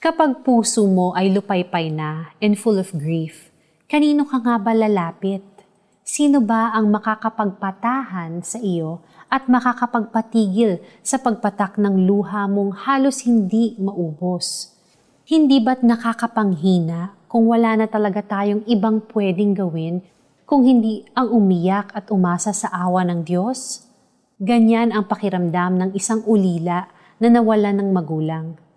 Kapag puso mo ay lupaypay na and full of grief, kanino ka nga ba lalapit? Sino ba ang makakapagpatahan sa iyo at makakapagpatigil sa pagpatak ng luha mong halos hindi maubos? Hindi ba't nakakapanghina kung wala na talaga tayong ibang pwedeng gawin kung hindi ang umiyak at umasa sa awa ng Diyos? Ganyan ang pakiramdam ng isang ulila na nawala ng magulang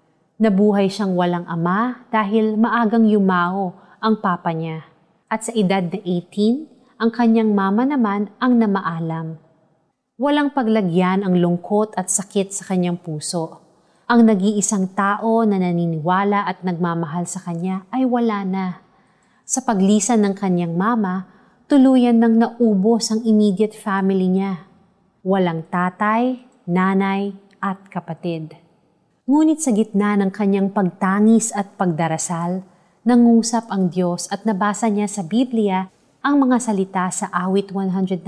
Nabuhay siyang walang ama dahil maagang yumao ang papa niya. At sa edad na 18, ang kanyang mama naman ang namaalam. Walang paglagyan ang lungkot at sakit sa kanyang puso. Ang nag-iisang tao na naniniwala at nagmamahal sa kanya ay wala na. Sa paglisan ng kanyang mama, tuluyan nang naubos ang immediate family niya. Walang tatay, nanay, at kapatid. Ngunit sa gitna ng kanyang pagtangis at pagdarasal, nangusap ang Diyos at nabasa niya sa Biblia ang mga salita sa awit 119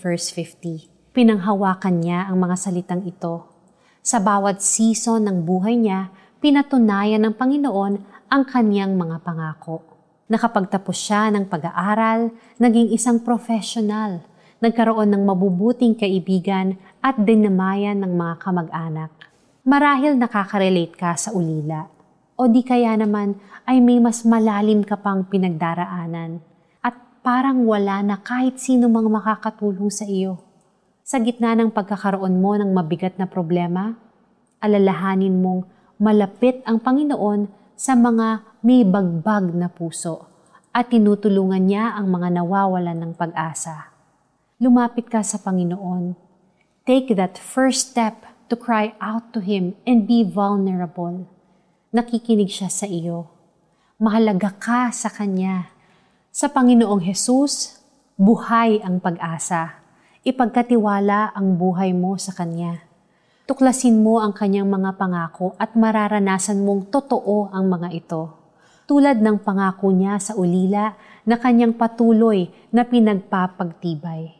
verse 50. Pinanghawakan niya ang mga salitang ito. Sa bawat season ng buhay niya, pinatunayan ng Panginoon ang kanyang mga pangako. Nakapagtapos siya ng pag-aaral, naging isang professional, nagkaroon ng mabubuting kaibigan at dinamayan ng mga kamag-anak. Marahil nakaka-relate ka sa ulila o di kaya naman ay may mas malalim ka pang pinagdaraanan at parang wala na kahit sino mang makakatulong sa iyo. Sa gitna ng pagkakaroon mo ng mabigat na problema, alalahanin mong malapit ang Panginoon sa mga may bagbag na puso at tinutulungan niya ang mga nawawalan ng pag-asa. Lumapit ka sa Panginoon. Take that first step to cry out to Him and be vulnerable. Nakikinig siya sa iyo. Mahalaga ka sa Kanya. Sa Panginoong Hesus, buhay ang pag-asa. Ipagkatiwala ang buhay mo sa Kanya. Tuklasin mo ang Kanyang mga pangako at mararanasan mong totoo ang mga ito. Tulad ng pangako niya sa ulila na Kanyang patuloy na pinagpapagtibay.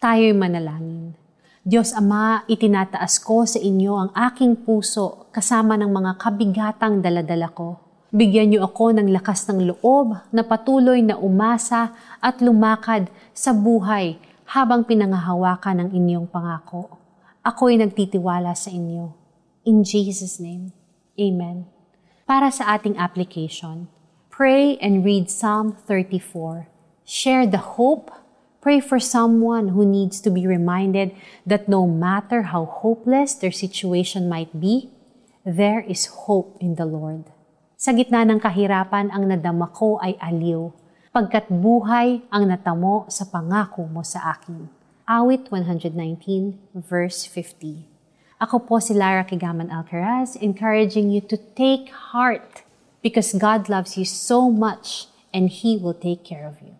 Tayo'y manalangin. Diyos Ama, itinataas ko sa inyo ang aking puso kasama ng mga kabigatang daladala ko. Bigyan niyo ako ng lakas ng loob na patuloy na umasa at lumakad sa buhay habang pinangahawakan ng inyong pangako. Ako'y nagtitiwala sa inyo. In Jesus' name, Amen. Para sa ating application, pray and read Psalm 34. Share the hope Pray for someone who needs to be reminded that no matter how hopeless their situation might be, there is hope in the Lord. Sa gitna ng kahirapan, ang nadama ko ay aliw, pagkat buhay ang natamo sa pangako mo sa akin. Awit 119, verse 50. Ako po si Lara Kigaman Alcaraz, encouraging you to take heart because God loves you so much and He will take care of you.